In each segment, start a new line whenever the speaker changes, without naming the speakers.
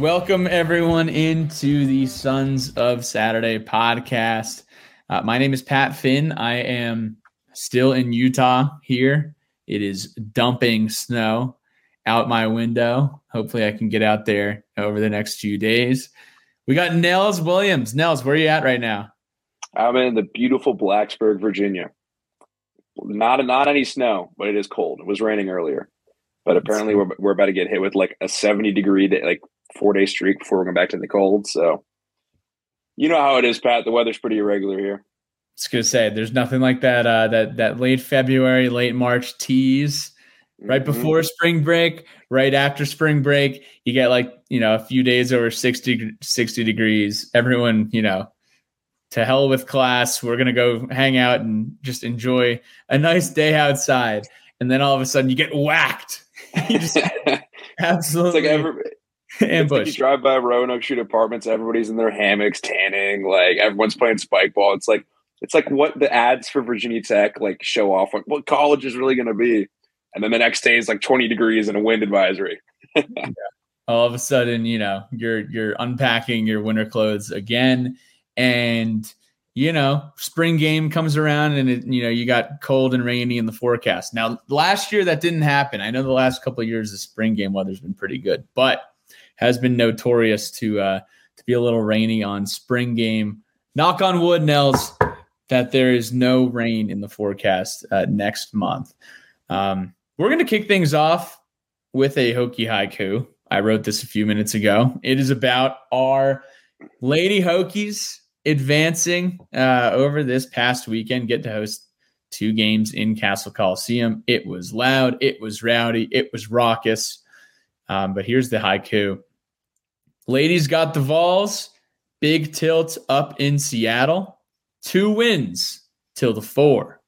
Welcome everyone into the Sons of Saturday podcast. Uh, my name is Pat Finn. I am still in Utah here. It is dumping snow out my window. Hopefully, I can get out there over the next few days. We got Nels Williams. Nels, where are you at right now?
I'm in the beautiful Blacksburg, Virginia. Not not any snow, but it is cold. It was raining earlier, but apparently we're we're about to get hit with like a 70 degree day, like four day streak before we're going back to the cold. So, you know how it is, Pat. The weather's pretty irregular here.
I was gonna say there's nothing like that uh, that that late February, late March tease right
Mhm.
before spring break, right after spring break. You get like you know a few days over 60, 60 degrees. Everyone you know to hell with class. We're gonna go hang out and just enjoy a nice day outside. And then all of a sudden you get whacked. you just
it's
absolutely
like every like you drive by Roanoke Street Apartments. Everybody's in their hammocks, tanning. Like everyone's playing spike ball. It's like it's like what the ads for Virginia Tech like show off like what college is really going to be. And then the next day is like 20 degrees and a wind advisory.
all of a sudden, you know, you're you're unpacking your winter clothes again, and you know, spring game comes around, and it, you know, you got cold and rainy in the forecast. Now, last year that didn't happen. I know the last couple of years the spring game weather's been pretty good, but has been notorious to uh, to be a little rainy on spring game. Knock on wood, Nels, that there is no rain in the forecast uh, next month. Um, we're going to kick things off with a Hokie haiku. I wrote this a few minutes ago. It is about our Lady Hokies advancing uh, over this past weekend, get to host two games in Cassell Coliseum. It was loud, it was rowdy, it was raucous. Um, but here's the haiku Ladies got the Vols, big tilt up in Seattle, two wins till the four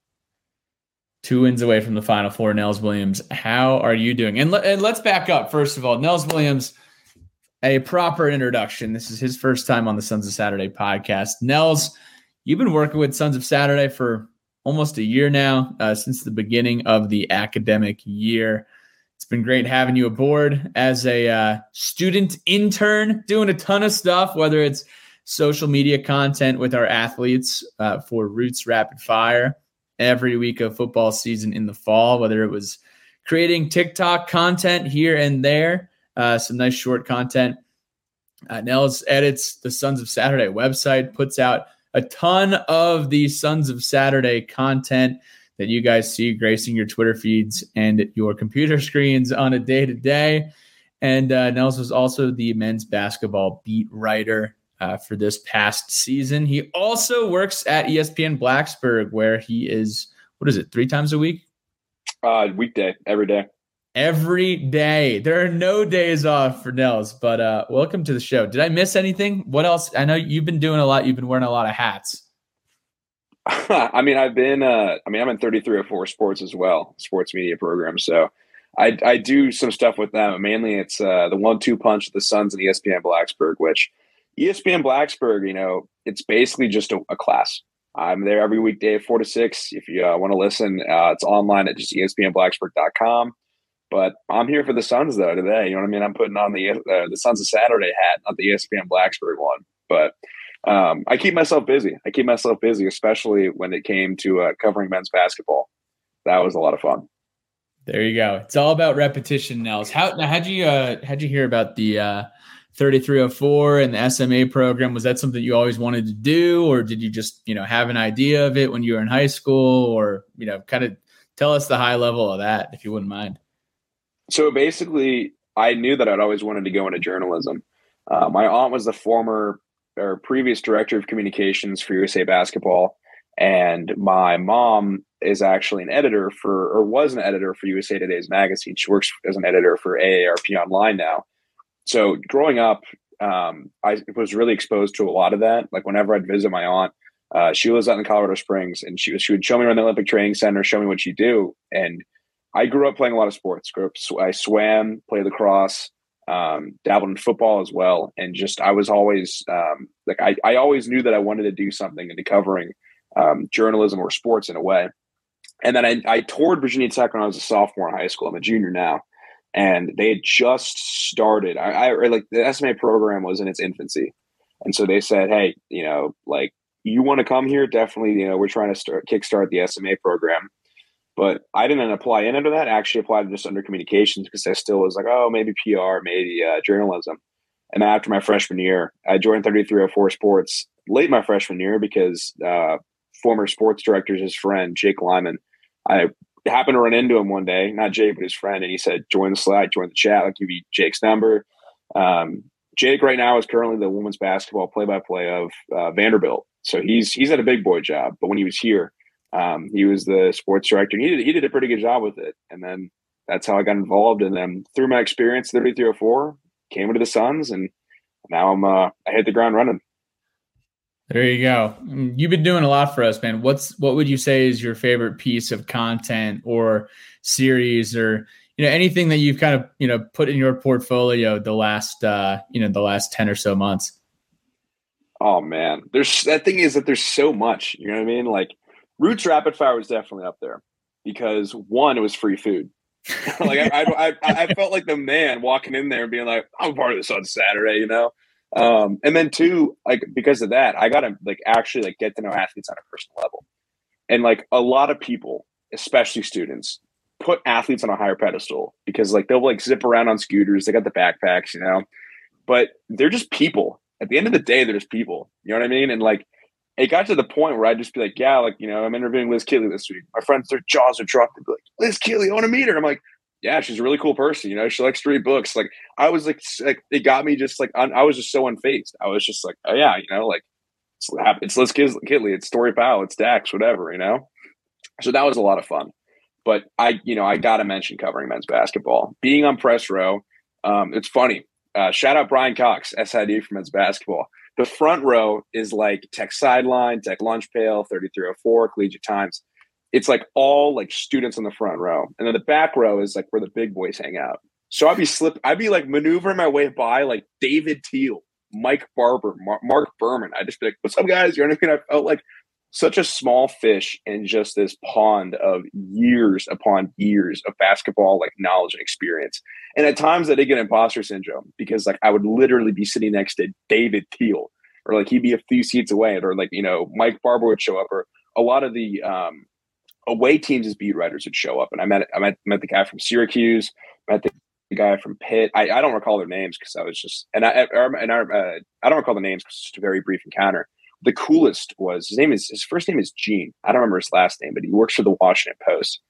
two wins away from the final four. Nels Williams, how are you doing? And, le- and let's back up first of all. Nels Williams, a proper introduction. This is his first time on the Sons of Saturday podcast. Nels, you've been working with Sons of Saturday for almost a year now, uh, since the beginning of the academic year. It's been great having you aboard as a uh, student intern, doing a ton of stuff, whether it's social media content with our athletes uh, for Roots Rapid Fire every week of football season in the fall, whether it was creating TikTok content here and there, uh, some nice short content. Uh, Nels edits the Sons of Saturday website, puts out a ton of the Sons of Saturday content that you guys see gracing your Twitter feeds and your computer screens on a day to day. And uh, Nels was also the men's basketball beat writer uh, for this past season. He also works at ESPN Blacksburg, where he is, what is it, three times a week?
Uh, weekday, every day.
Every day. There are no days off for Nels, but uh, welcome to the show. Did I miss anything? What else? I know you've been doing a lot. You've been wearing a lot of hats.
I mean, I've been, uh, I mean, I'm in 33 or four Sports as well, sports media program. So I, I do some stuff with them. Mainly it's uh, the one two punch of the Sons and ESPN Blacksburg, which ESPN Blacksburg, you know, it's basically just a, a class. I'm there every weekday, four to six. If you uh, want to listen, uh, it's online at just espnblacksburg.com. But I'm here for the Sons though today. You know what I mean? I'm putting on the uh, the Sons of Saturday hat, not the ESPN Blacksburg one. But um, I keep myself busy. I keep myself busy, especially when it came to uh, covering men's basketball. That was a lot of fun.
There you go. It's all about repetition, Nels. How now, how'd you uh how'd you hear about the uh 3304 and the SMA program. Was that something you always wanted to do, or did you just, you know, have an idea of it when you were in high school, or, you know, kind of tell us the high level of that, if you wouldn't mind?
So basically, I knew that I'd always wanted to go into journalism. Uh, my aunt was the former or previous director of communications for USA Basketball, and my mom is actually an editor for, or was an editor for USA Today's magazine. She works as an editor for AARP Online now. So growing up, um, I was really exposed to a lot of that. Like whenever I'd visit my aunt, uh, she lives out in Colorado Springs, and she was she would show me around the Olympic Training Center, show me what she do. And I grew up playing a lot of sports. Grew up, I swam, played lacrosse, um, dabbled in football as well, and just I was always um, like I, I always knew that I wanted to do something into covering um, journalism or sports in a way. And then I, I toured Virginia Tech when I was a sophomore in high school. I'm a junior now, and they had just started. I, I like the SMA program was in its infancy, and so they said, "Hey, you know, like you want to come here? Definitely, you know, we're trying to start kickstart the SMA program." But I didn't apply in under that. I actually applied just under communications because I still was like, oh, maybe PR, maybe uh, journalism. And after my freshman year, I joined 3304 Sports late my freshman year because uh, former sports director, his friend, Jake Lyman, I happened to run into him one day, not Jake, but his friend, and he said, join the slide, join the chat. I'll give you Jake's number. Um, Jake right now is currently the women's basketball play-by-play of uh, Vanderbilt. So he's he's at a big boy job. But when he was here, um, he was the sports director. And he did he did a pretty good job with it. And then that's how I got involved. And then through my experience, 3304 came into the Sons, and now I'm uh, I hit the ground running.
There you go. You've been doing a lot for us, man. What's what would you say is your favorite piece of content or series or you know anything that you've kind of you know put in your portfolio the last uh, you know the last ten or so months?
Oh man, there's that thing is that there's so much. You know what I mean? Like Roots Rapid Fire was definitely up there because one, it was free food. like I, I, I, felt like the man walking in there and being like, "I'm part of this on Saturday," you know. Um, and then two, like because of that, I got to like actually like get to know athletes on a personal level, and like a lot of people, especially students, put athletes on a higher pedestal because like they'll like zip around on scooters, they got the backpacks, you know, but they're just people. At the end of the day, they're just people. You know what I mean? And like it got to the point where I'd just be like, yeah, like, you know, I'm interviewing Liz Kitley this week. My friends, their jaws are dropped. They'd be like, Liz Kitley, I want to meet her. I'm like, yeah, she's a really cool person. You know, she likes to read books. Like, I was like, like it got me just like, un- I was just so unfazed. I was just like, oh, yeah, you know, like, it's, Liz Kitley, it's Story Powell, it's Dax, whatever, you know? So that was a lot of fun. But I, you know, I got to mention covering men's basketball. Being on press row, um, it's funny. Uh, shout out Brian Cox, SID for men's basketball the front row is like Tech Sideline, Tech Lunch Pail, 3304, Collegiate Times. It's like all like students in the front row. And then the back row is like where the big boys hang out. So I'd be slip, I'd be like maneuvering my way by like David Teel, Mike Barber, Mark Berman. I'd just be like, what's up, guys? You know what I mean? I felt like such a small fish in just this pond of years upon years of basketball like knowledge and experience. And at times I did get imposter syndrome because like I would literally be sitting next to David Teel or like he'd be a few seats away or like, you know, Mike Barber would show up or a lot of the um, away teams as beat writers would show up. And I met, I met, met the guy from Syracuse, met the guy from Pitt. I, I don't recall their names because I was just, and I, and I, uh, I don't recall the names because it's just a very brief encounter the coolest was his name is his first name is Gene. I don't remember his last name, but he works for the Washington Post.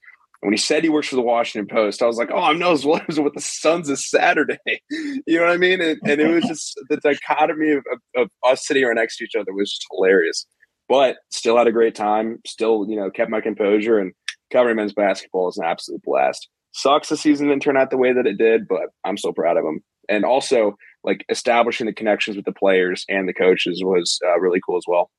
And when he said he works for the Washington Post, I was like, oh, I'm Nels Williams with the Sons of Saturday. you know what I mean? And, and it was just the dichotomy of, of, of, us sitting right next to each other was just hilarious. But still had a great time. Still, you know, kept my composure and covering men's basketball is an absolute blast. Sucks the season didn't turn out the way that it did, but I'm so proud of him. And also, like establishing the connections with the players and the coaches was uh, really cool as well.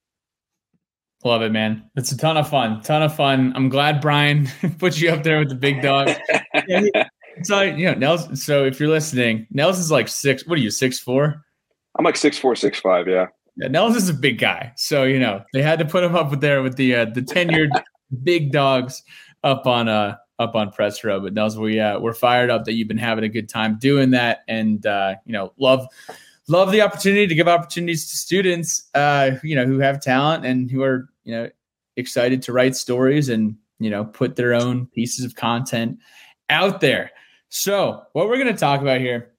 Love it, man. It's a ton of fun. Ton of fun. I'm glad Brian put you up there with the big dog. yeah, so you know, Nelson. So if you're listening, Nelson's like six. What are you, six four?
I'm like six four, six five. Yeah.
Yeah, Nelson's a big guy, so you know they had to put him up there with the uh, the tenured big dogs up on uh up on press row. But Nels, we uh, we're fired up that you've been having a good time doing that, and uh, you know love love the opportunity to give opportunities to students, uh, you know, who have talent and who are you know excited to write stories and you know put their own pieces of content out there. So what we're going to talk about here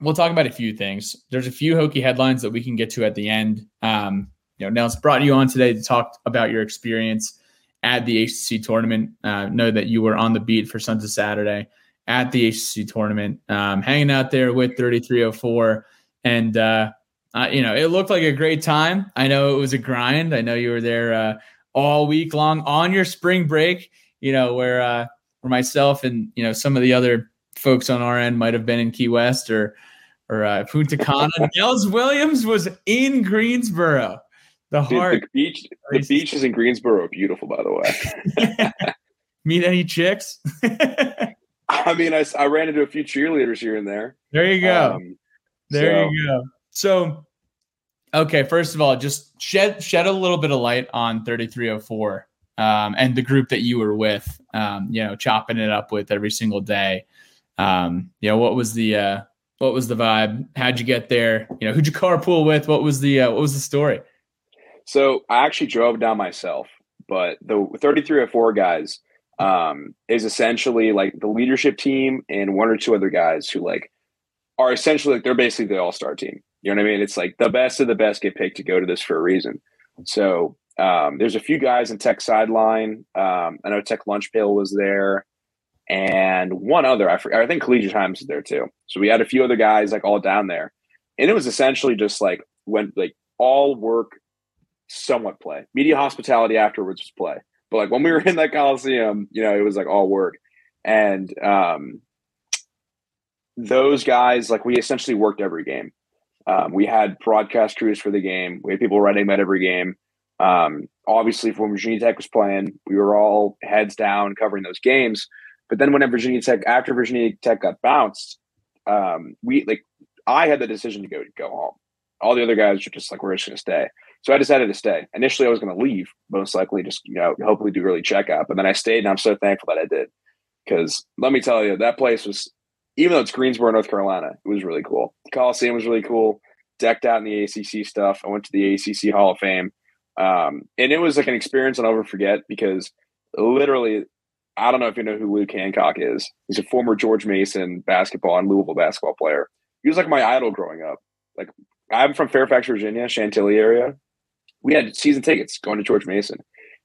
we'll talk about a few things. There's a few Hokie headlines that we can get to at the end. Um, you know, Nels brought you on today to talk about your experience at the ACC tournament. Uh, know that you were on the beat for Sons of Saturday at the ACC tournament, um, hanging out there with 3304. And, uh, uh, you know, it looked like a great time. I know it was a grind. I know you were there uh, all week long on your spring break, you know, where, uh, where myself and, you know, some of the other folks on our end might have been in Key West or, or uh, Punta Cana. Nels Williams was in Greensboro. The heart.
the beach, the beaches in Greensboro are beautiful, by the way.
Meet any chicks?
I mean, I, I ran into a few cheerleaders here and there.
there you go.
Um,
there
so-
you go. So, okay, first of all, just shed shed a little bit of light on 3304 um, and the group that you were with. Um, you know, chopping it up with every single day. Um, you know, what was the uh, what was the vibe? How'd you get there? You know, who'd you carpool with? What was the uh, what was the story?
So I actually drove down myself, but the 3304 guys um, is essentially like the leadership team and one or two other guys who like are essentially like they're basically the all star team. You know what I mean? It's like the best of the best get picked to go to this for a reason. So um, there's a few guys in Tech sideline. Um, I know Tech Lunch Pail was there, and one other. I forget, I think Collegiate Times is there too. So we had a few other guys like all down there, and it was essentially just like when like all work, somewhat play. Media hospitality afterwards was play, but like when we were in that Coliseum, you know, it was like all work, and um, those guys like we essentially worked every game. Um, we had broadcast crews for the game. We had people writing about every game. Um, obviously, when Virginia Tech was playing, we were all heads down covering those games. But then, when Virginia Tech, after Virginia Tech got bounced, um, we like I had the decision to go go home. All the other guys were just like, we're just going to stay. So I decided to stay. Initially, I was going to leave, most likely, just you know, hopefully do early checkout. But then I stayed, and I'm so thankful that I did. Because let me tell you, that place was, even though it's Greensboro, North Carolina, it was really cool. The Coliseum was really cool, decked out in the ACC stuff. I went to the ACC Hall of Fame, um, and it was like an experience I'll never forget because literally, I don't know if you know who Luke Hancock is. He's a former George Mason basketball and Louisville basketball player. He was like my idol growing up. Like I'm from Fairfax, Virginia, Chantilly area. We had season tickets going to George Mason,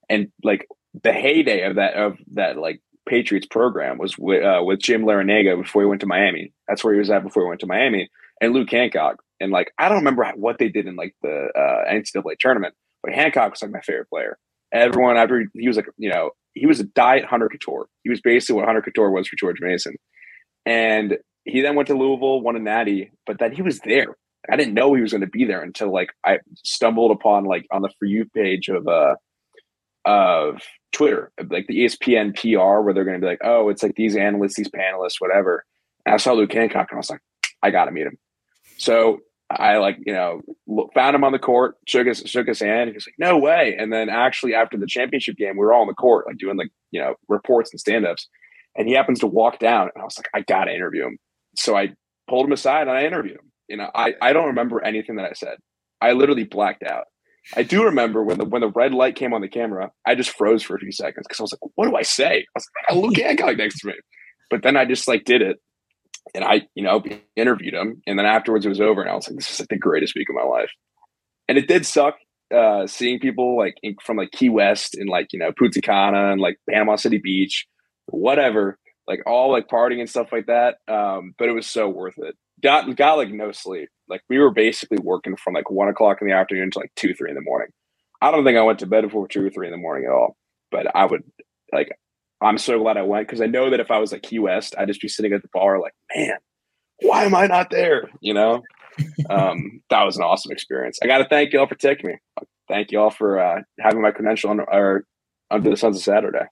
and like the heyday of that of that like Patriots program was with, uh, with Jim Larrañaga before he went to Miami. That's where he was at before he went to Miami, and Luke Hancock. And like I don't remember what they did in like the uh, NCAA tournament, but Hancock was like my favorite player. Everyone after he was like you know he was a diet Hunter Cattoor. He was basically what Hunter Cattoor was for George Mason, and he then went to Louisville, won a Natty, but then he was there. I didn't know he was going to be there until like I stumbled upon like on the for you page of uh of Twitter, like the ESPN PR, where they're going to be like, oh, it's like these analysts, these panelists, whatever. And I saw Luke Hancock, and I was like, I got to meet him. So I like you know found him on the court, shook his shook his hand. He was like, no way. And then actually after the championship game, we were all on the court, like doing like you know reports and stand ups. And he happens to walk down, and I was like, I got to interview him. So I pulled him aside and I interviewed him. You know, I, I don't remember anything that I said. I literally blacked out. I do remember when the when the red light came on the camera, I just froze for a few seconds because I was like, "What do I say?" I was like, "I got Luke Hancock next to me," but then I just like did it, and I you know interviewed him, and then afterwards it was over, and I was like, "This is like the greatest week of my life," and it did suck uh, seeing people like in, from like Key West and like you know Punta Cana and like Panama City Beach, whatever, like all like partying and stuff like that. Um, but it was so worth it. Got got like no sleep. Like we were basically working from like one o'clock in the afternoon to like two, three in the morning. I don't think I went to bed before two or three in the morning at all. But I would like I'm so glad I went because I know that if I was like Key West, I'd just be sitting at the bar like, man, why am I not there? You know? um, that was an awesome experience. I gotta thank y'all for taking me. Thank y'all for uh, having my credential under, or under the Sons of Saturday.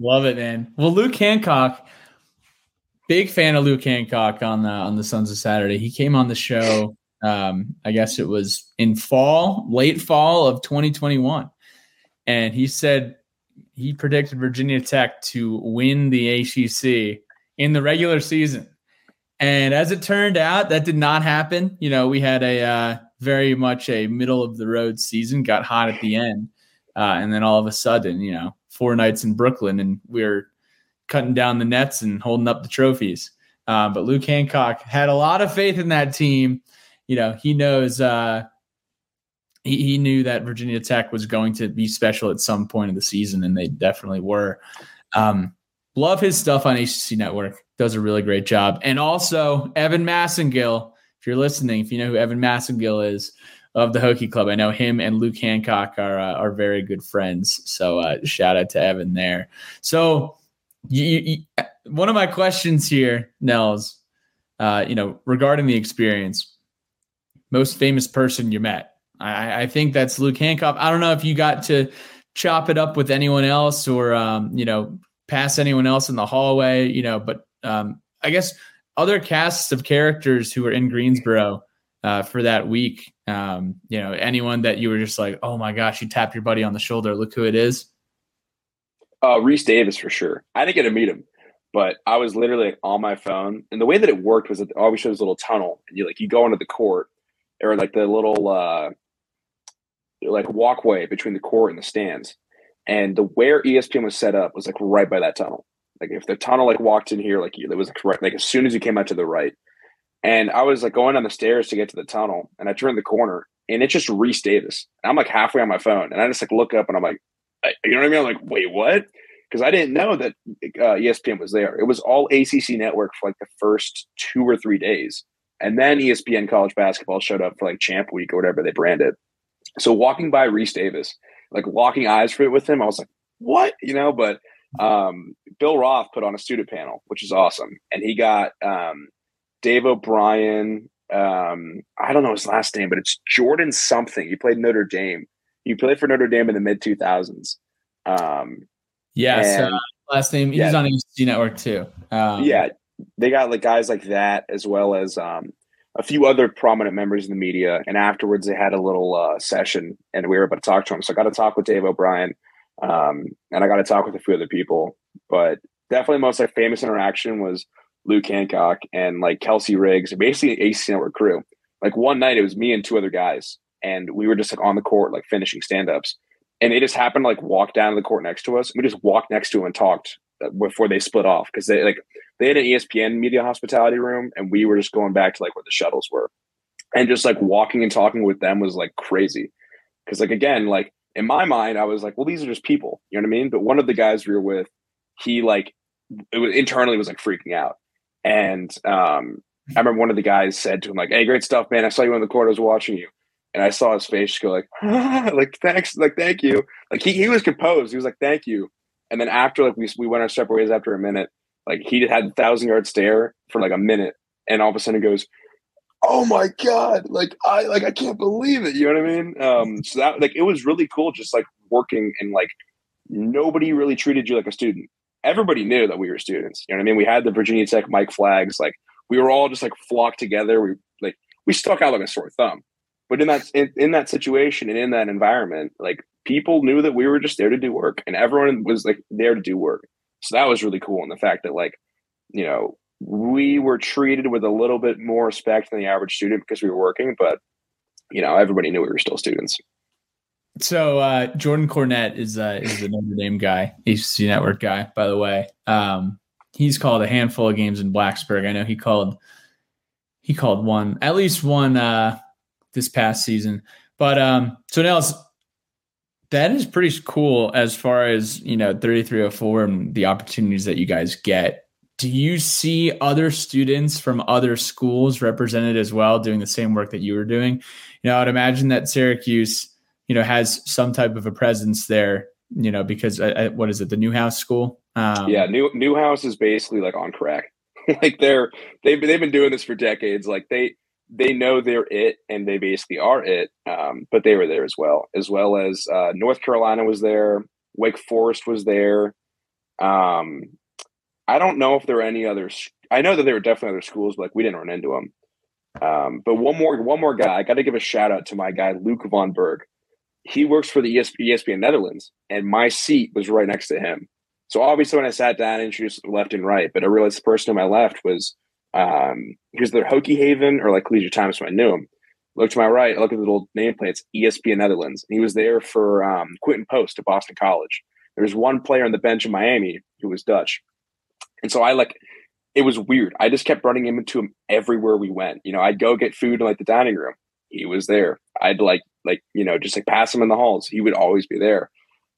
Love it, man. Well, Luke Hancock, big fan of Luke Hancock on the on the Sons of Saturday. He came on the show. Um, I guess it was in fall, late fall of 2021, and he said he predicted Virginia Tech to win the ACC in the regular season. And as it turned out, that did not happen. You know, we had a uh, very much a middle of the road season, got hot at the end, uh, and then all of a sudden, you know, four nights in Brooklyn, and we're cutting down the nets and holding up the trophies. Um, but Luke Hancock had a lot of faith in that team. You know, he knows uh, he, he knew that Virginia Tech was going to be special at some point in the season, and they definitely were. Um, love his stuff on ACC Network. Does a really great job. And also Evan Massengill, if you're listening, if you know who Evan Massengill is of the Hokie Club, I know him and Luke Hancock are uh, are very good friends. So uh, shout out to Evan there. So you, you, one of my questions here, Nels, uh, you know, regarding the experience, most famous person you met. I, I think that's Luke Hancock. I don't know if you got to chop it up with anyone else or um, you know pass anyone else in the hallway, you know, but um, I guess other casts of characters who were in Greensboro uh, for that week. Um, you know, anyone that you were just like, oh my gosh, you tap your buddy on the shoulder, look who it is.
Uh, Rece Davis for sure. I didn't get to meet him, but I was literally like, on my phone, and the way that it worked was that it always shows a little tunnel, and you like you go into the court or like the little uh, like walkway between the court and the stands, and the where ESPN was set up was like right by that tunnel. Like if the tunnel like walked in here, like it was right, like as soon as you came out to the right, and I was like going down the stairs to get to the tunnel, and I turned the corner, and it's just Rece Davis. And I'm like halfway on my phone, and I just like look up, and I'm like, you know what I mean? I'm like, wait, what? Because I didn't know that uh, ESPN was there. It was all ACC network for like the first two or three days, and then ESPN college basketball showed up for like Champ Week or whatever they branded. So walking by Rece Davis, like locking eyes for it with him, I was like, what? You know, but um, Bill Roth put on a student panel, which is awesome. And he got um, Dave O'Brien. Um, I don't know his last name, but it's Jordan something. He played Notre Dame. He played for Notre Dame in the mid 2000s. Um,
Yes,
And-
last name. He's
Yeah.
on ACC Network too. Um,
yeah, they got like guys like that, as well as um, a few other prominent members in the media. And afterwards, they had a little uh, session, and we were able to talk to him. So I got to talk with Dave O'Brien, um, and I got to talk with a few other people. But definitely, most like famous interaction was Luke Hancock and like Kelsey Riggs, basically an ACC Network crew. Like one night, it was me and two other guys, and we were just like on the court, like finishing stand ups. And it just happened to like walk down to the court next to us. We just walked next to him and talked uh, before they split off because they like they had an ESPN media hospitality room, and we were just going back to like where the shuttles were, and just like walking and talking with them was like crazy. Because like again, like in my mind, I was like, well, these are just people, you know what I mean? But one of the guys we were with, he like it was internally was like freaking out, and um, I remember one of the guys said to him like, "Hey, great stuff, man! I saw you on the court. I was watching you." And I saw his face go like, like thanks, like thank you. Like he, he was composed. He was like, thank you. And then after like we we went our separate ways after a minute, like he had a thousand yard stare for like a minute, and all of a sudden he goes, "Oh my god!" Like I like I can't believe it. You know what I mean? Um, so that like it was really cool, just like working and like nobody really treated you like a student. Everybody knew that we were students. You know what I mean? We had the Virginia Tech mic flags. Like we were all just like flocked together. We like we stuck out like a sore thumb. But in that in, in that situation and in that environment, like people knew that we were just there to do work, and everyone was like there to do work. So that was really cool. And the fact that like, you know, we were treated with a little bit more respect than the average student because we were working, but you know, everybody knew we were still students.
So uh, Jordan Cornette is uh, is the Notre guy, ACC Network guy, by the way. Um, he's called a handful of games in Blacksburg. I know he called he called one at least one uh, this past season. But um, so now it's, that is pretty cool as far as you know 3304 and the opportunities that you guys get. Do you see other students from other schools represented as well doing the same work that you were doing? You know, I'd imagine that Syracuse you know has some type of a presence there you know because uh, uh, what is it the newhouse school um,
yeah, New Newhouse is basically like on crack. like they're they've they've been doing this for decades. Like they they know they're it and they basically are it. Um, but they were there as well, as well as uh, North Carolina was there, Wake Forest was there. Um, I don't know if there were any others. I know that there were definitely other schools, but like we didn't run into them. Um, but one more one more guy, I got to give a shout out to my guy Luke von Berg. He works for the ESP, ESPN Netherlands, and my seat was right next to him. So obviously, when I sat down, I introduced left and right, but I realized the person to my left was um, he was either Hokie Haven or like Leisure Times, when I knew him. Look to my right, I look at the little nameplate. It's ESPN Netherlands. And he was there for um, Quinten Post at Boston College. There was one player on the bench in Miami who was Dutch, and so I like it was weird. I just kept running him into him everywhere we went. You know, I'd go get food in like the dining room. He was there. I'd like like you know just like pass him in the halls. He would always be there.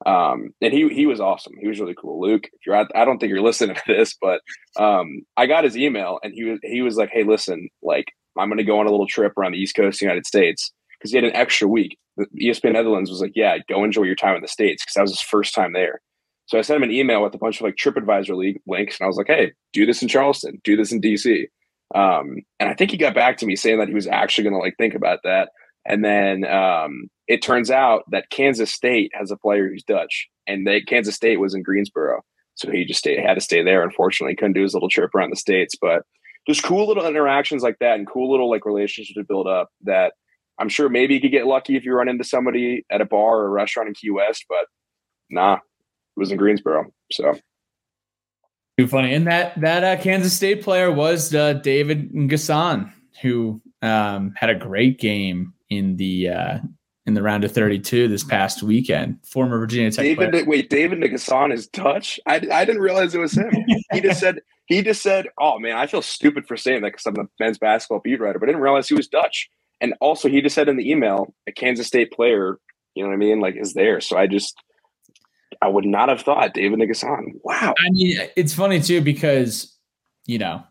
Um, and he he was awesome. He was really cool. Luke, if you're I don't think you're listening to this, but um, I got his email and he was he was like, hey, listen, like I'm going to go on a little trip around the East Coast of the United States because he had an extra week. The ESPN Netherlands was like, yeah, go enjoy your time in the States because that was his first time there. So I sent him an email with a bunch of like TripAdvisor league links, and I was like, "Hey, do this in Charleston, do this in DC." Um, and I think he got back to me saying that he was actually going to like think about that. And then um, it turns out that Kansas State has a player who's Dutch, and they, Kansas State was in Greensboro, so he just stayed, had to stay there. Unfortunately, couldn't do his little trip around the states, but just cool little interactions like that, and cool little like relationships to build up. That I'm sure maybe you could get lucky if you run into somebody at a bar or a restaurant in Key West, but nah, it was in Greensboro. So
too funny. And that that uh, Kansas State player was uh, David N'Guessan, who um, had a great game in the uh, in the round of 32 this past weekend. Former Virginia Tech
David,
player.
wait, David N'Guessan is Dutch. I, I didn't realize it was him. He just said he just said, "Oh man, I feel stupid for saying that because I'm a men's basketball beat writer," but I didn't realize he was Dutch. And also, he just said in the email, a Kansas State player, you know what I mean, like is there. So I just I would not have thought David N'Guessan. Wow.
I mean, it's funny too because you know,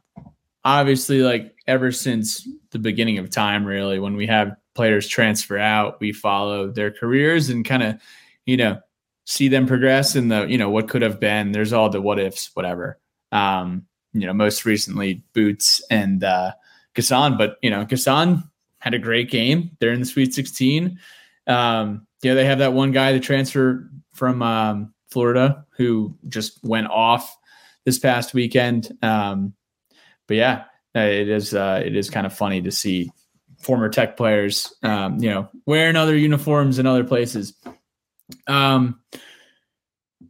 obviously, like ever since the beginning of time, really, when we have players transfer out, we follow their careers and kind of, you know, see them progress in the, you know, what could have been. There's all the what ifs, whatever. Um, you know, most recently Boots and uh Gassan, but you know, Gassan had a great game. They're in the Sweet 16. Um, know, they have that one guy that transfer from um, Florida who just went off this past weekend. Um, but yeah, it is uh, it is kind of funny to see former Tech players, um, you know, wearing other uniforms in other places. Um,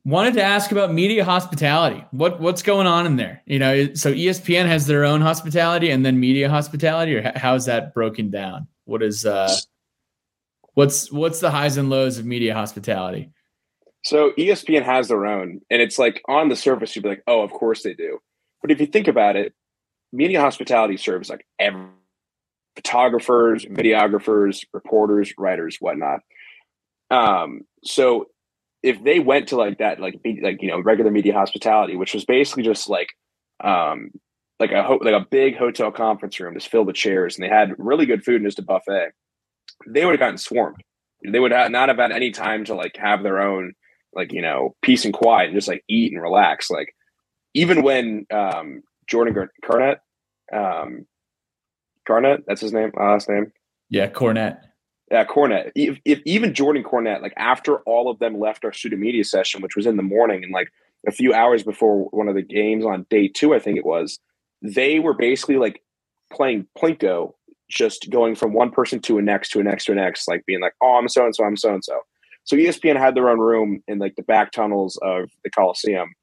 wanted to ask about media hospitality. What what's going on in there? You know, so ESPN has their own hospitality and then media hospitality, or how is that broken down? What is uh, what's what's the highs and lows of media hospitality?
So ESPN has their own, and it's like on the surface, you'd be like, oh, of course they do. But if you think about it, media hospitality serves like every photographers, videographers, reporters, writers, whatnot. Um, so if they went to like that, like like you know regular media hospitality, which was basically just like um, like a ho- like a big hotel conference room, just filled with chairs, and they had really good food and just a buffet, they would have gotten swarmed. They would not have had any time to like have their own like you know peace and quiet and just like eat and relax. Like even when um, Jordan Gar- Garnett, um, Garnett, that's his name, last name.
Yeah, Cornette.
Yeah, Cornette. If, if even Jordan Cornette, like after all of them left our student media session, which was in the morning and like a few hours before one of the games on day two, I think it was, they were basically like playing Plinko, just going from one person to a next to a next to a next, like being like, oh, I'm so and so, I'm so and so. So ESPN had their own room in like the back tunnels of the Coliseum,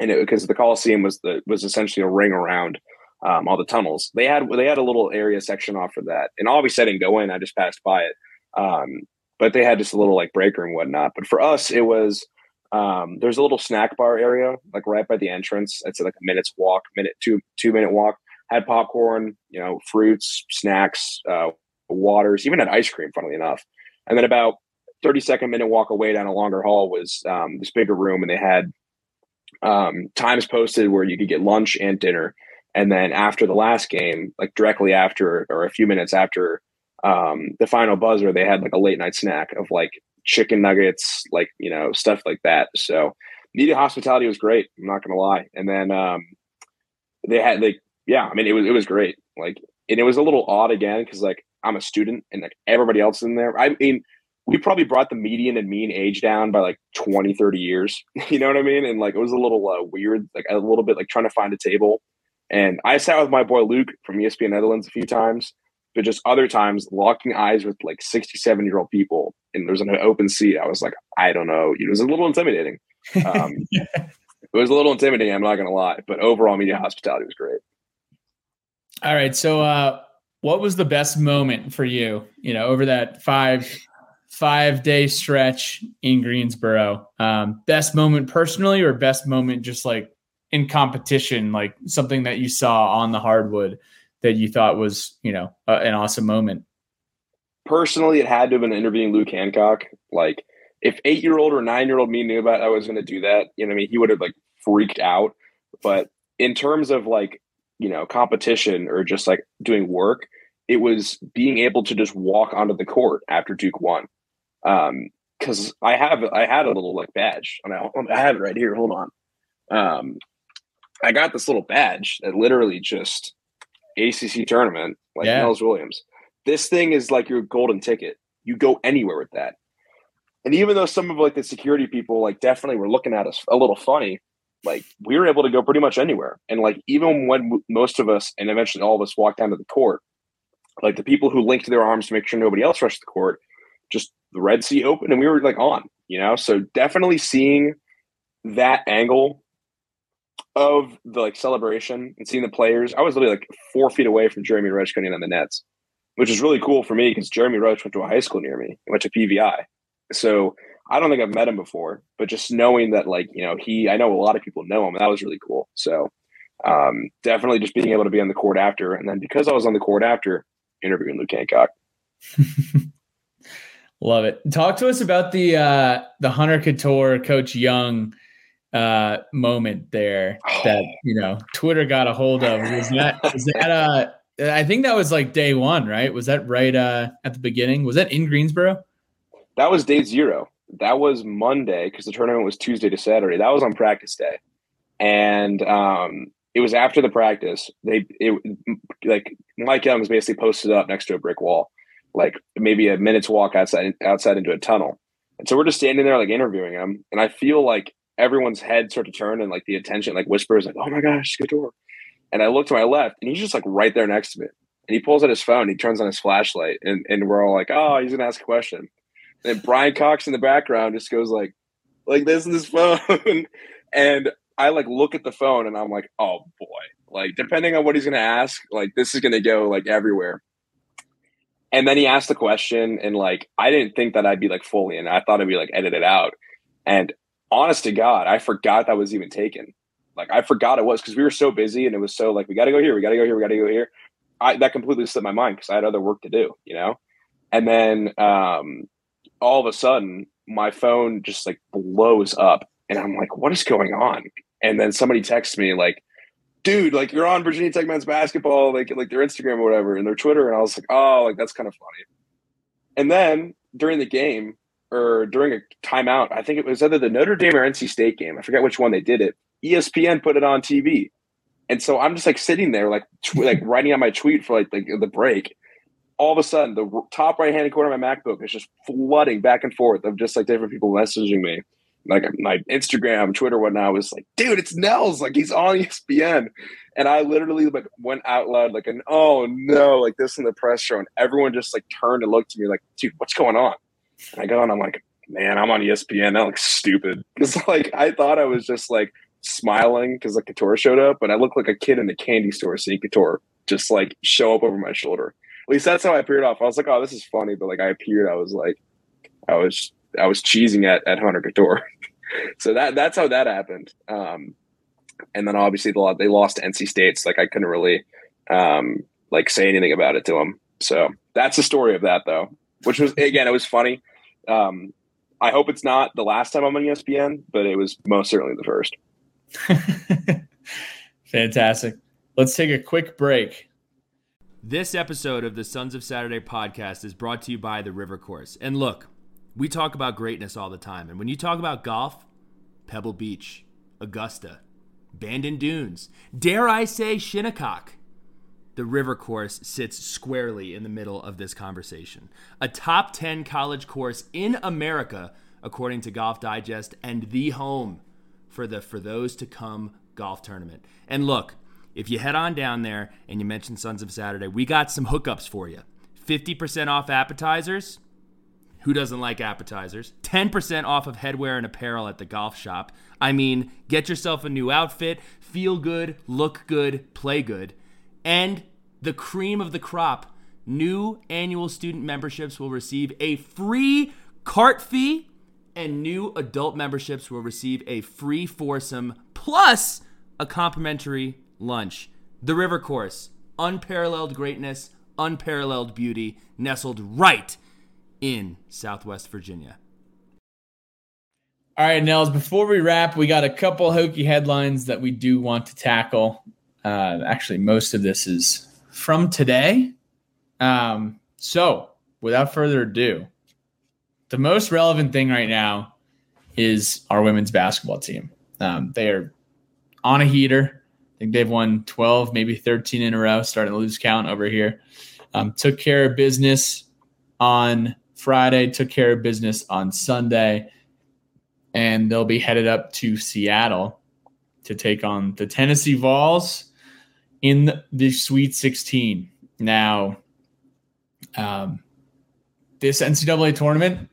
and it because the Coliseum was the was essentially a ring around um, all the tunnels. They had they had a little area section off for that, and obviously I didn't go in. I just passed by it, um, but they had just a little like break room whatnot. But for us, it was um, there's a little snack bar area like right by the entrance. It's like a minute's walk, minute two two minute walk. Had popcorn, you know, fruits, snacks, uh, waters, even had ice cream. Funnily enough, and then about 30 second minute walk away down a longer hall was um, this bigger room and they had um, times posted where you could get lunch and dinner and then after the last game like directly after or a few minutes after um, the final buzzer they had like a late night snack of like chicken nuggets like you know stuff like that. So media hospitality was great i'm not gonna lie. And then um, they had like yeah i mean it was it was great. Like and it was a little odd again because like i'm a student and like everybody else in there. I mean we probably brought the median and mean age down by like 20 30 years you know what i mean? And like it was a little uh, weird like a little bit like trying to find a table and i sat with my boy luke from espn netherlands a few times but just other times locking eyes with like 67 year old people and there's an open seat. I was like i don't know. It was a little intimidating. Um, it was a little intimidating i'm not gonna lie but overall media hospitality was great.
All right so uh what was the best moment for you you know over that five five day stretch in Greensboro. Um, best moment personally, or best moment just like in competition, like something that you saw on the hardwood that you thought was, you know, an awesome moment?
Personally, it had to have been interviewing Luke Hancock. Like, if eight year old or nine year old me knew about I was going to do that, you know, what I mean, he would have like freaked out. But in terms of like, you know, competition or just like doing work, it was being able to just walk onto the court after Duke won. Um, because I have I had a little like badge, and I, I have it right here. Hold on. Um, I got this little badge that literally just ACC tournament, like
Yeah.
Nels Williams. This thing is like your golden ticket. You go anywhere with that. And even though some of like the security people like definitely were looking at us a little funny, like we were able to go pretty much anywhere. And like even when most of us and eventually all of us walked down to the court, like the people who linked their arms to make sure nobody else rushed the court, just the Red Sea opened and we were like on, you know? So definitely seeing that angle of the like celebration and seeing the players. I was literally like four feet away from Jeremy Roach going in on the nets, which is really cool for me because Jeremy Roach went to a high school near me. Went to PVI. So I don't think I've met him before, but just knowing that like, you know, he I know a lot of people know him and that was really cool. So um definitely just being able to be on the court after. And then because I was on the court after interviewing Luke Hancock.
Love it. Talk to us about the uh the Hunter Cattoor Coach Young uh moment there that you know Twitter got a hold of. Was that was that uh I think that was like day one, right? Was that right uh at the beginning? Was that in Greensboro?
That was day zero. That was Monday because the tournament was Tuesday to Saturday. That was on practice day, and um, it was after the practice. They it like Mike Young's basically posted up next to a brick wall, like maybe a minute's walk outside outside into a tunnel. And so we're just standing there like interviewing him, and I feel like everyone's head start to turn and like the attention like whispers like, "Oh my gosh, Cattoor!" And I look to my left, and he's just like right there next to me. And he pulls out his phone, he turns on his flashlight, and and we're all like, "Oh, he's gonna ask a question." And Brian Cox in the background just goes like, like this in his phone, and I like look at the phone and I'm like, oh boy, like depending on what he's gonna ask, like this is gonna go like everywhere. And then he asked the question, and like I didn't think that I'd be like fully in. I thought I'd be like edited out. And honest to God, I forgot that was even taken. Like I forgot it was because we were so busy and it was so like we got to go here, we got to go here, we got to go here. I that completely slipped my mind because I had other work to do, you know. And then um, all of a sudden, my phone just like blows up, and I'm like, "What is going on?" And then somebody texts me like, "Dude, like you're on Virginia Tech men's basketball, like like their Instagram or whatever, and their Twitter." And I was like, "Oh, like that's kind of funny." And then during the game or during a timeout, I think it was either the Notre Dame or NC State game. I forget which one they did it. ESPN put it on TV. And so I'm just like sitting there, like tw- like writing on my tweet for like the, the break. All of a sudden, the r- top right hand corner of my MacBook is just flooding back and forth of just like different people messaging me, like my Instagram, Twitter, whatnot. Was like, dude, it's Nels, like he's on ESPN, and I literally like went out loud like an oh no, like this in the press show, and everyone just like turned and looked at me like, dude, what's going on? And I go and I'm like, man, I'm on ESPN. That looks stupid because like I thought I was just like smiling because like Cattoor showed up, but I looked like a kid in a candy store seeing Cattoor just like show up over my shoulder. At least that's how I appeared off. I was like, oh, this is funny, but like I appeared, I was like, I was I was cheesing at at Hunter Cattoor. so that that's how that happened. Um, and then obviously the they lost NC State. So like I couldn't really um, like say anything about it to them. So that's the story of that though, which was again it was funny. Um, I hope it's not the last time I'm on ESPN, but it was most certainly the first.
Fantastic. Let's take a quick break.
This episode of the Sons of Saturday podcast is brought to you by the River Course. And look, we talk about greatness all the time. And when you talk about golf, Pebble Beach, Augusta, Bandon Dunes, dare I say Shinnecock, the River Course sits squarely in the middle of this conversation. A top 10 college course in America, according to Golf Digest, and the home for the For Those to Come golf tournament. And look, if you head on down there and you mention Sons of Saturday, we got some hookups for you. 50% off appetizers. Who doesn't like appetizers? 10% off of headwear and apparel at the golf shop. I mean, get yourself a new outfit, feel good, look good, play good. And the cream of the crop, new annual student memberships will receive a free cart fee, and new adult memberships will receive a free foursome plus a complimentary lunch. The River Course, unparalleled greatness, unparalleled beauty, nestled right in Southwest Virginia.
All right, Nels, before we wrap, we got a couple Hokie headlines that we do want to tackle. Uh, actually, most of this is from today. Um, so, without further ado, the most relevant thing right now is our women's basketball team. Um, they are on a heater. I think they've won 12, maybe 13 in a row, starting to lose count over here. Um, took care of business on Friday, took care of business on Sunday, and they'll be headed up to Seattle to take on the Tennessee Vols in the Sweet 16. Now, um, this NCAA tournament,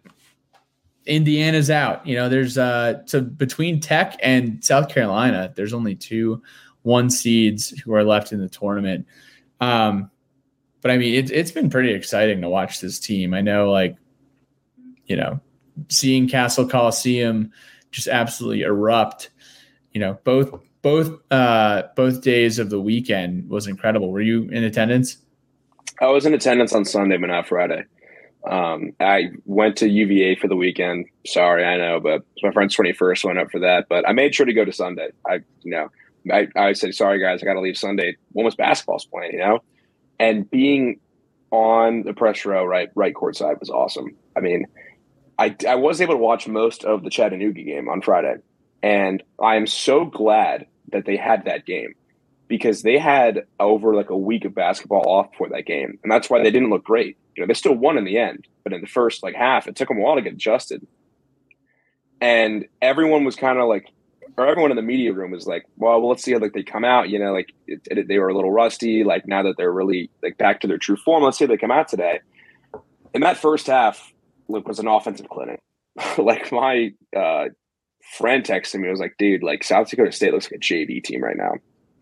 Indiana's out. You know, there's uh so between Tech and South Carolina, there's only two one seeds who are left in the tournament. Um, but I mean, it, it's been pretty exciting to watch this team. I know, like, you know, seeing Cassell Coliseum just absolutely erupt. You know, both both uh both days of the weekend was incredible. Were you in attendance?
I was in attendance on Sunday, but not Friday. Um, I went to UVA for the weekend. Sorry, I know, but my friend's 21st went up for that. But I made sure to go to Sunday. I, you know, I, I said, sorry, guys, I got to leave Sunday. Women's basketball's playing, you know? And being on the press row, right, right court side was awesome. I mean, I, I was able to watch most of the Chattanooga game on Friday. And I am so glad that they had that game because they had over like a week of basketball off before that game. And that's why they didn't look great. You know, they still won in the end, but in the first like half, it took them a while to get adjusted. And everyone was kind of like, or everyone in the media room was like, well, well, let's see how like they come out. You know, like it, it, they were a little rusty. Like now that they're really like back to their true form, let's see how they come out today. And that first half look, was an offensive clinic. like my uh, friend texted me, I was like, dude, like South Dakota State looks like a JV team right now,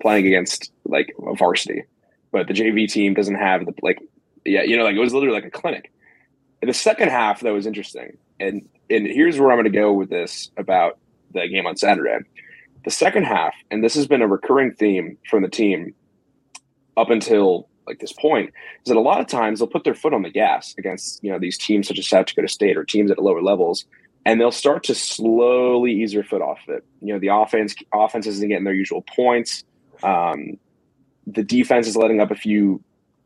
playing against like a varsity, but the JV team doesn't have the like, yeah, you know, like it was literally like a clinic. In the second half, though was interesting, and and here's where I'm going to go with this about the game on Saturday. The second half, and this has been a recurring theme from the team up until like this point, is that a lot of times they'll put their foot on the gas against you know these teams such as South Dakota State or teams at lower levels, and they'll start to slowly ease their foot off of it. You know, the offense offense isn't getting their usual points. Um, the defense is letting up a few,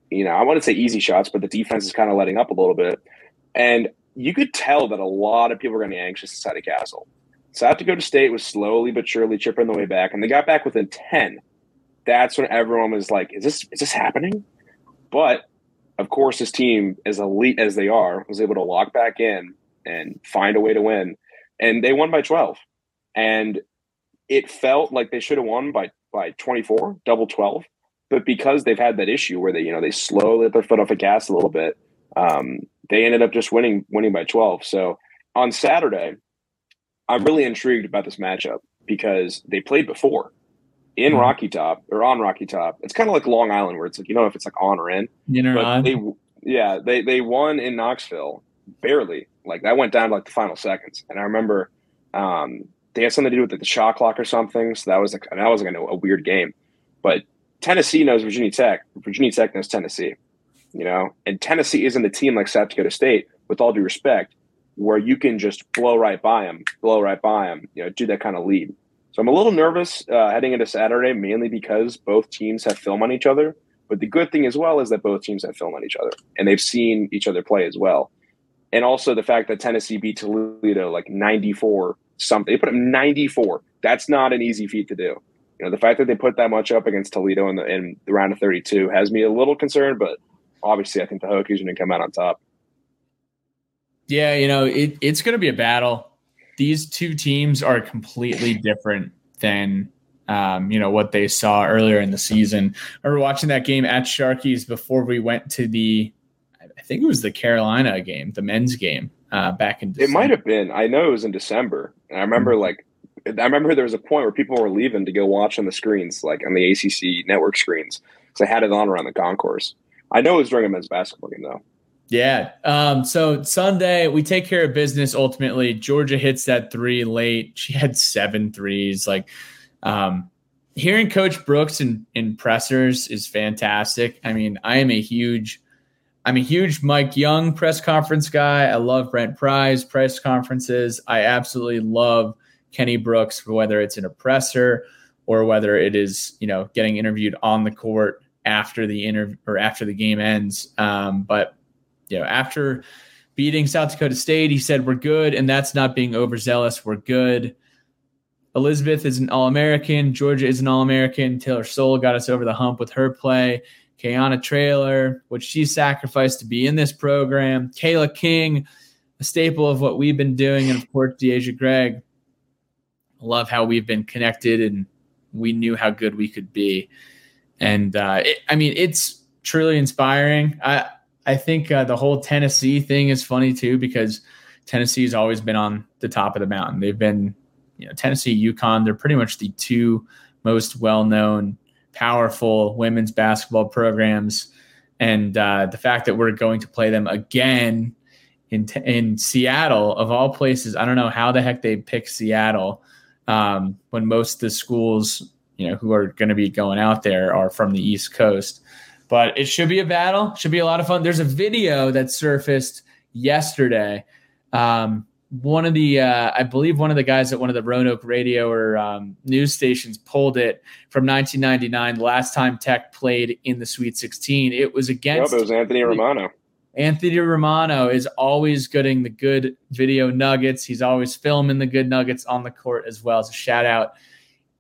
you know, I wouldn't say easy shots, but the defense is kind of letting up a little bit. And you could tell that a lot of people are going to be anxious inside the Cassell. South Dakota State was slowly but surely chipping the way back, and they got back within 10. That's when everyone was like, is this is this happening? But of course, this team, as elite as they are, was able to lock back in and find a way to win. And they won by 12. And it felt like they should have won by by 24, double 12. But because they've had that issue where they, you know, they slowly let their foot off the gas a little bit, um, they ended up just winning winning by 12. So on Saturday, I'm really intrigued about this matchup because they played before in
Mhm.
Rocky Top or on Rocky Top. It's kind of like Long Island where it's like you know if it's like on or in.
You know,
But
on?
they yeah, they they won in Knoxville barely. Like that went down to like the final seconds. And I remember um they had something to do with the shot clock or something. So that was like that was like a, a weird game. But Tennessee knows Virginia Tech. Virginia Tech knows Tennessee. You know, and Tennessee isn't a team like South Dakota State, with all due respect, where you can just blow right by them, blow right by them, you know, do that kind of lead. So I'm a little nervous uh, heading into Saturday, mainly because both teams have film on each other. But the good thing as well is that both teams have film on each other, and they've seen each other play as well. And also the fact that Tennessee beat Toledo like 94 something. They put up 94. That's not an easy feat to do. You know, the fact that they put that much up against Toledo in the, in the round of 32 has me a little concerned, but obviously I think the Hokies are going to come out on top.
Yeah, you know, it, it's going to be a battle. These two teams are completely different than um, you know what they saw earlier in the season. I remember watching that game at Sharkey's before we went to the, I think it was the Carolina game, the men's game uh, back in.
It might have been. I know it was in December. And I remember like I remember there was a point where people were leaving to go watch on the screens, like on the ACC network screens, because I had it on around the concourse. I know it was during a men's basketball game though.
Yeah. Um, so Sunday we take care of business. Ultimately, Georgia hits that three late. She had seven threes. Like, um, hearing Coach Brooks in, in pressers is fantastic. I mean, I am a huge, I'm a huge Mike Young press conference guy. I love Brent Pry's press conferences. I absolutely love Kenny Brooks, whether it's in a presser or whether it is, you know, getting interviewed on the court after the interview or after the game ends. Um, but you know, after beating South Dakota State, he said, We're good, and that's not being overzealous. We're good. Elizabeth is an All American. Georgia is an All American. Taylor Soule got us over the hump with her play. Kayana Traylor, which she sacrificed to be in this program. Kayla King, a staple of what we've been doing. And of course, Deasia Gregg. Love how we've been connected and we knew how good we could be. And uh, it, I mean, it's truly inspiring. I, I think uh, the whole Tennessee thing is funny too because Tennessee has always been on the top of the mountain. They've been, you know, Tennessee, UConn. They're pretty much the two most well-known, powerful women's basketball programs, and uh, the fact that we're going to play them again in in Seattle of all places. I don't know how the heck they pick Seattle um, when most of the schools, you know, who are going to be going out there are from the East Coast but it should be a battle. Should be a lot of fun. There's a video that surfaced yesterday. Um, one of the, uh, I believe, one of the guys at one of the Roanoke radio or um, news stations pulled it from 1999. The last time Tech played in the Sweet 16, it was against.
Yep, it was Anthony Romano.
Anthony Romano is always getting the good video nuggets. He's always filming the good nuggets on the court as well. So shout out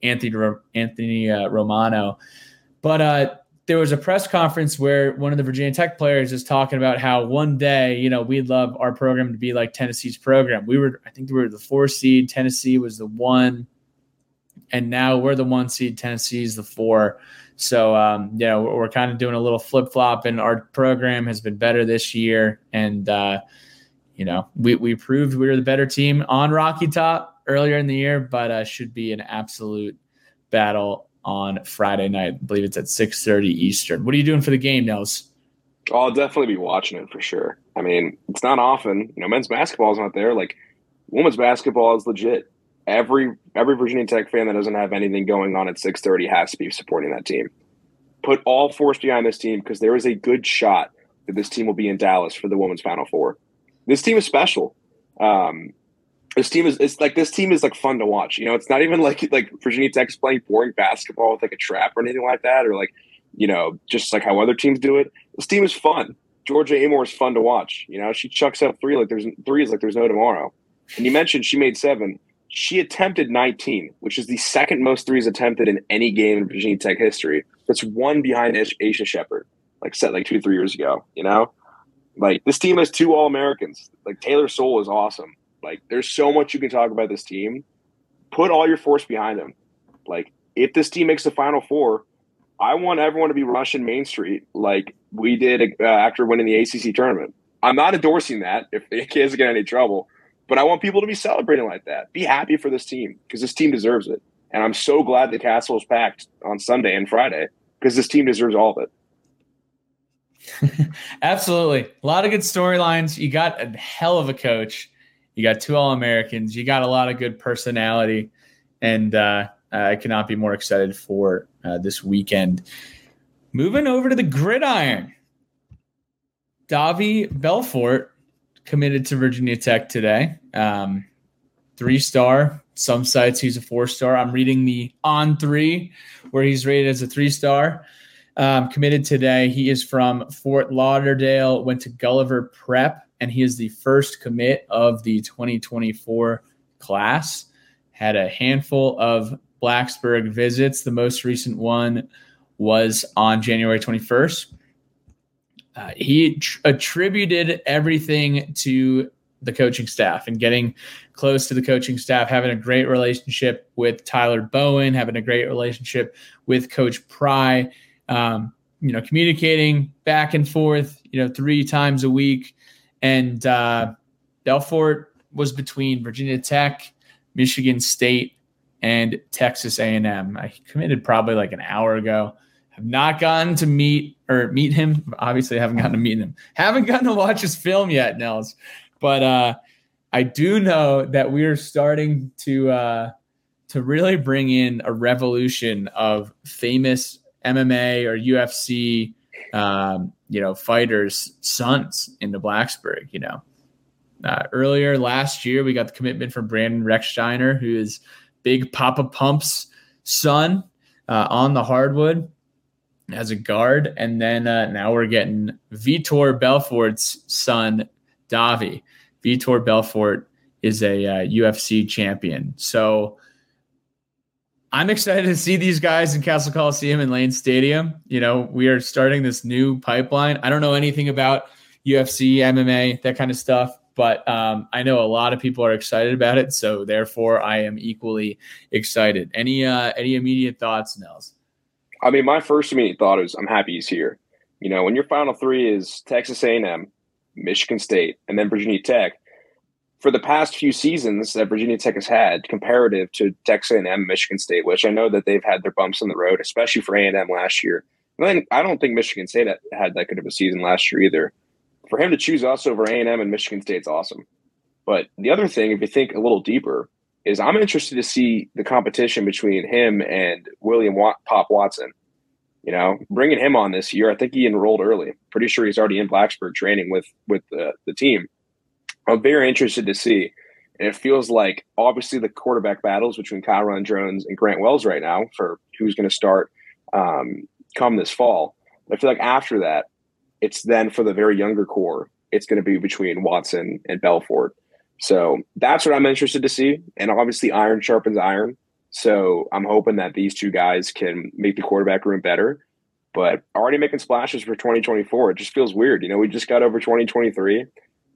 Anthony Anthony uh, Romano. But uh, there was a press conference where one of the Virginia Tech players is talking about how one day, you know, we'd love our program to be like Tennessee's program. We were, I think we were the four seed, Tennessee was the one, and now we're the one seed, Tennessee's the four. So, um, you know, we're, we're kind of doing a little flip flop, and our program has been better this year. And, uh, you know, we, we proved we were the better team on Rocky Top earlier in the year, but uh, should be an absolute battle on Friday night. I believe it's at 6:30 Eastern. What are you doing for the game, Nels?
I'll definitely be watching it for sure. I mean, it's not often, you know, men's basketball is not there. Like women's basketball is legit. Every every Virginia Tech fan that doesn't have anything going on at 6:30 has to be supporting that team. Put all force behind this team because there is a good shot that this team will be in Dallas for the women's Final Four. This team is special. Um, this team is it's like this team is like fun to watch. You know, it's not even like like Virginia Tech's playing boring basketball with like a trap or anything like that, or like you know just like how other teams do it. This team is fun. Georgia Amoore is fun to watch. You know, she chucks up three like there's threes like there's no tomorrow. And you mentioned she made seven. She attempted 19, which is the second most threes attempted in any game in Virginia Tech history. That's one behind Aisha Sheppard, like set like two three years ago. You know, like this team has two All Americans. Like Taylor Soule is awesome. Like, there's so much you can talk about this team. Put all your force behind them. Like, if this team makes the Final Four, I want everyone to be rushing Main Street like we did uh, after winning the ACC tournament. I'm not endorsing that if the kids get any trouble, but I want people to be celebrating like that. Be happy for this team because this team deserves it. And I'm so glad the Cassell is packed on Sunday and Friday because this team deserves all of
it. Absolutely. A lot of good storylines. You got a hell of a coach. You got two All Americans. You got a lot of good personality, and uh, I cannot be more excited for uh, this weekend. Moving over to the gridiron, Davi Belfort committed to Virginia Tech today. Um, three star. Some sites he's a four star. I'm reading the on three where he's rated as a three star. Um, committed today. He is from Fort Lauderdale. Went to Gulliver Prep and he is the first commit of the 2024 class. Had a handful of Blacksburg visits. The most recent one was on January 21st. Uh, he tr- attributed everything to the coaching staff and getting close to the coaching staff, having a great relationship with Tyler Bowen, having a great relationship with Coach Pry, um, you know, communicating back and forth, you know, three times a week and uh, Belfort was between Virginia Tech, Michigan State, and Texas A&M. I committed probably like an hour ago. Have not gotten to meet or meet him. Obviously, haven't gotten to meet him. Haven't gotten to watch his film yet, Nels. But uh, I do know that we are starting to uh, to really bring in a revolution of famous MMA or UFC, um, you know, fighters' sons into Blacksburg. You know, uh, earlier last year we got the commitment from Brandon Rechsteiner, who is Big Papa Pump's son uh, on the hardwood as a guard, and then uh, now we're getting Vitor Belfort's son, Davi. Vitor Belfort is a uh, UFC champion, so I'm excited to see these guys in Castle Coliseum and Lane Stadium. You know, we are starting this new pipeline. I don't know anything about UFC, MMA, that kind of stuff, but um, I know a lot of people are excited about it. So therefore, I am equally excited. Any uh, any immediate thoughts, Nels?
I mean, my first immediate thought is I'm happy he's here. You know, when your final three is Texas A&M, Michigan State, and then Virginia Tech, for the past few seasons that Virginia Tech has had, comparative to Texas A&M, Michigan State, which I know that they've had their bumps in the road, especially for A&M last year. And I don't think Michigan State had that good of a season last year either. For him to choose us over A&M and Michigan State's awesome. But the other thing, if you think a little deeper, is I'm interested to see the competition between him and William Wat- Pop Watson. You know, bringing him on this year, I think he enrolled early. Pretty sure he's already in Blacksburg training with with the, the team. I'm very interested to see. And it feels like obviously the quarterback battles between Kyron Drones and Grant Wells right now for who's going to start um, come this fall. I feel like after that, it's then for the very younger core, it's going to be between Watson and Belfort. So that's what I'm interested to see. And obviously, iron sharpens iron. So I'm hoping that these two guys can make the quarterback room better. But already making splashes for 2024, it just feels weird. You know, we just got over 2023.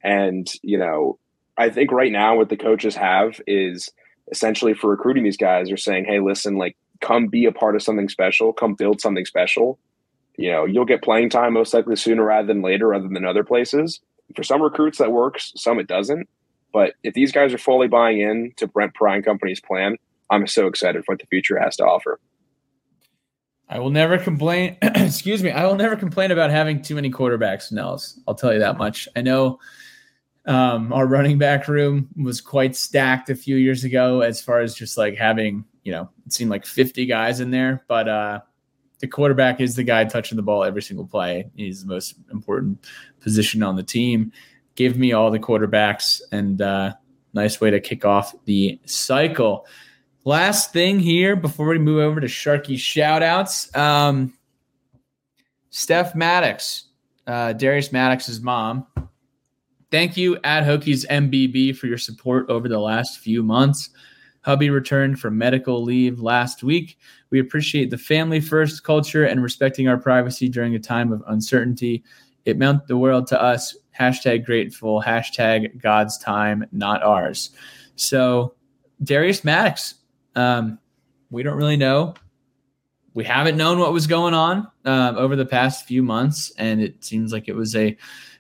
And, you know, I think right now what the coaches have is essentially for recruiting these guys are saying, hey, listen, like, come be a part of something special, come build something special. You know, you'll get playing time most likely sooner rather than later, other than other places. For some recruits, that works, some it doesn't. But if these guys are fully buying in to Brent Pry and Company's plan, I'm so excited for what the future has to offer.
I will never complain. excuse me. I will never complain about having too many quarterbacks, Nels. I'll tell you that much. I know um, our running back room was quite stacked a few years ago as far as just like having, you know, it seemed like 50 guys in there. But uh, the quarterback is the guy touching the ball every single play. He's the most important position on the team. Give me all the quarterbacks and uh, nice way to kick off the cycle. Last thing here before we move over to Sharky shoutouts. Um, Steph Maddox, uh, Darius Maddox's mom. Thank you at Hokies MBB for your support over the last few months. Hubby returned from medical leave last week. We appreciate the family first culture and respecting our privacy during a time of uncertainty. It meant the world to us. Hashtag grateful. Hashtag God's time, not ours. So, Darius Maddox, um, we don't really know. We haven't known what was going on um, over the past few months, and it seems like it was a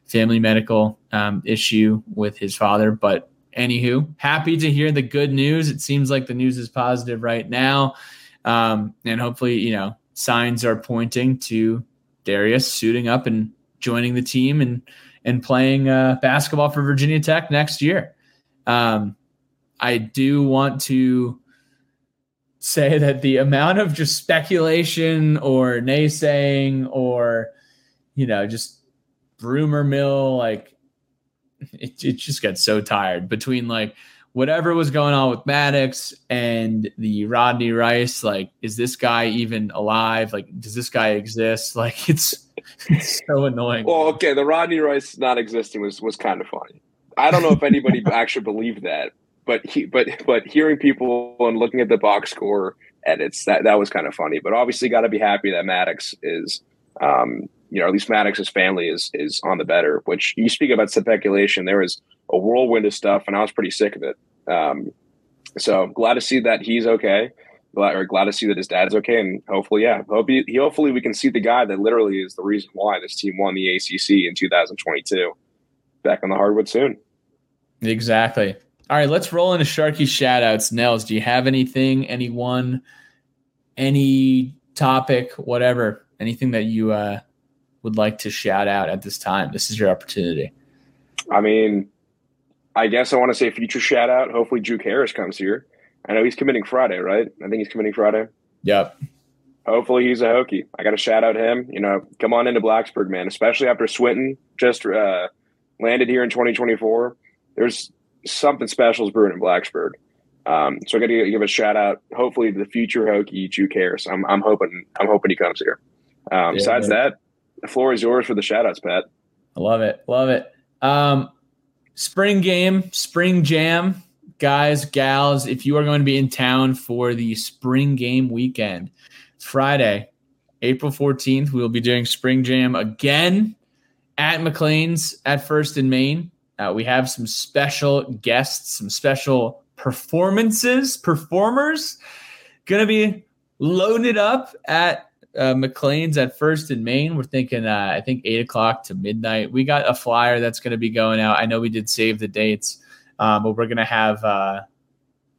family medical um, issue with his father. But anywho, happy to hear the good news. It seems like the news is positive right now, um, and hopefully, you know, signs are pointing to Darius suiting up and joining the team and and playing uh, basketball for Virginia Tech next year. Um, I do want to say that the amount of just speculation or naysaying or you know just rumor mill like it, it just got so tired between like whatever was going on with Maddox and the Rodney Rice like is this guy even alive like does this guy exist like it's it's so annoying
Well, okay, the Rodney Rice not existing was was kind of funny. I don't know if anybody actually believed that, but he, but but hearing people and looking at the box score edits that that was kind of funny. But obviously, got to be happy that Maddox is, um, you know, at least Maddox's family is is on the better. Which you speak about speculation, there was a whirlwind of stuff, and I was pretty sick of it. Um, so glad to see that he's okay. Glad or glad to see that his dad's okay, and hopefully, yeah, hope he, hopefully we can see the guy that literally is the reason why this team won the ACC in 2022 back on the hardwood soon.
Exactly. All right, let's roll into Sharky shoutouts. Nels, do you have anything, anyone, any topic, whatever, anything that you uh, would like to shout out at this time? This is your opportunity.
I mean, I guess I want to say future shout out. Hopefully, Drew Harris comes here. I know he's committing Friday, right? I think he's committing Friday.
Yep.
Hopefully he's a Hokie. I got to shout out him. You know, come on into Blacksburg, man. Especially after Swinton just uh, landed here in 2024. There's something special is brewing in Blacksburg. Um, so I got to give a shout out. Hopefully, the future Hokie Drew Harris. I'm, I'm hoping. I'm hoping he comes here. Um,
Yeah,
besides
man.
that, the floor is yours for the shout outs, Pat.
I love it. Love it. Um, spring game, spring jam, guys, gals. If you are going to be in town for the spring game weekend, Friday, April 14th, we will be doing spring jam again at McLean's at First and Main. Uh, we have some special guests, some special performances, performers going to be loaded up at uh, McLean's at First and Main. We're thinking, uh, I think eight o'clock to midnight. We got a flyer that's going to be going out. I know we did save the dates, um, but we're going to have uh,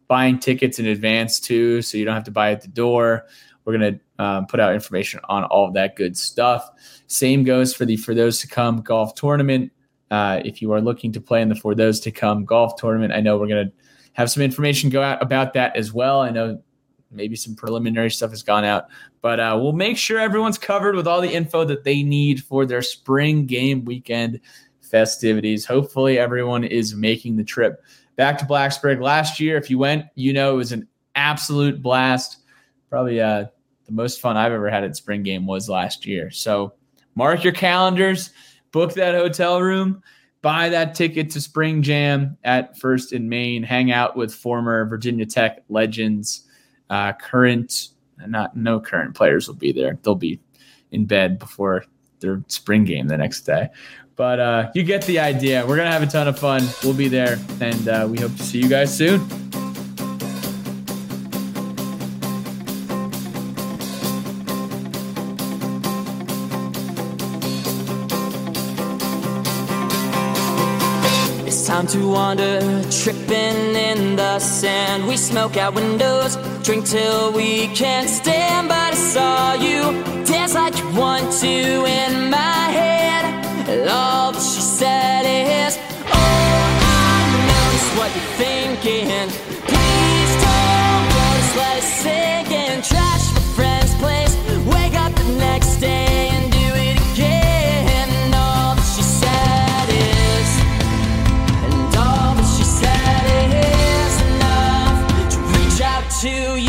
buying tickets in advance too, so you don't have to buy at the door. We're going to um, put out information on all of that good stuff. Same goes for the for those to come golf tournament. Uh, if you are looking to play in the for those to come golf tournament, I know we're going to have some information go out about that as well. I know maybe some preliminary stuff has gone out, but uh, we'll make sure everyone's covered with all the info that they need for their spring game weekend festivities. Hopefully, everyone is making the trip back to Blacksburg. Last year, if you went, you know it was an absolute blast. Probably uh, the most fun I've ever had at spring game was last year. So mark your calendars, book that hotel room, buy that ticket to Spring Jam at First and Main, hang out with former Virginia Tech legends, uh, current, not no current players will be there. They'll be in bed before their spring game the next day. But uh, you get the idea. We're gonna have a ton of fun. We'll be there, and uh, we hope to see you guys soon.
To wander, tripping in the sand. We smoke out windows, drink till we can't stand. But I saw you dance like you want to in my head. And all that she said is, Oh, I know just what you're thinking. Please don't let it sink in. Trash my friend's place, wake up the next day reach